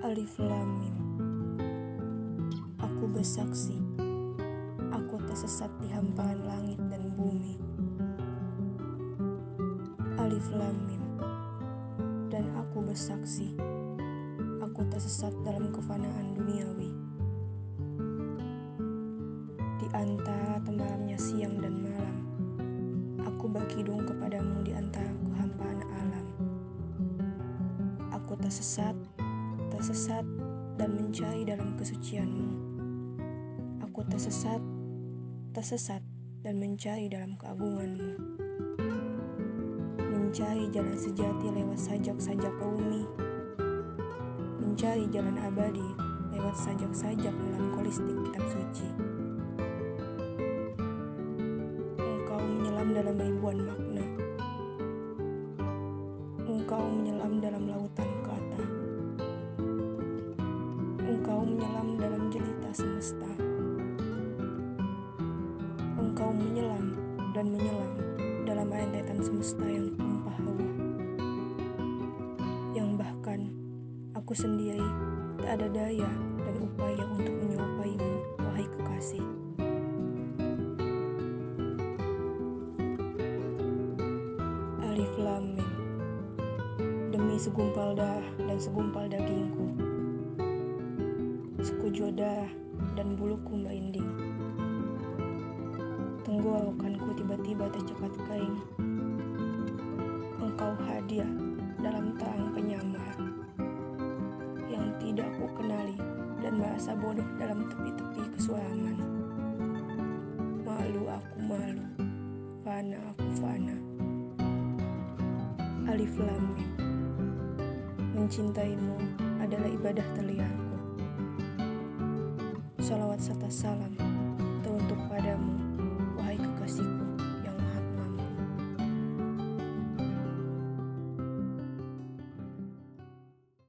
Alif Lam Mim. Aku bersaksi Aku tersesat di hamparan langit dan bumi. Alif Lam Mim. Dan aku bersaksi Aku tersesat dalam kefanaan duniawi. Di antara temaramnya siang dan malam Aku berkidung kepadamu di antara kehampaan alam. Aku tersesat tersesat dan mencari dalam kesucianmu. Aku tersesat, tersesat dan mencari dalam keagunganmu. Mencari jalan sejati lewat sajak-sajak bumi. Mencari jalan abadi lewat sajak-sajak melankolistik kitab suci. Engkau menyelam dalam ribuan makna. Engkau menyelam dalam lautan jelita semesta. Engkau menyelam dan menyelam dalam rentetan semesta yang tumpah ruah. Yang bahkan aku sendiri tak ada daya dan upaya untuk menyerupaimu, wahai kekasih. Alif Lam Demi segumpal darah dan segumpal dagingku sekujur darah dan buluku merinding. Tenggorokanku tiba-tiba tercekat kering. Engkau hadir dalam terang penyamar yang tidak ku kenali dan merasa bodoh dalam tepi-tepi kesuaraman. Malu aku malu, fana aku fana. Alif Lam Mim. Mencintaimu adalah ibadah terliarku. Salawat serta salam teruntuk padamu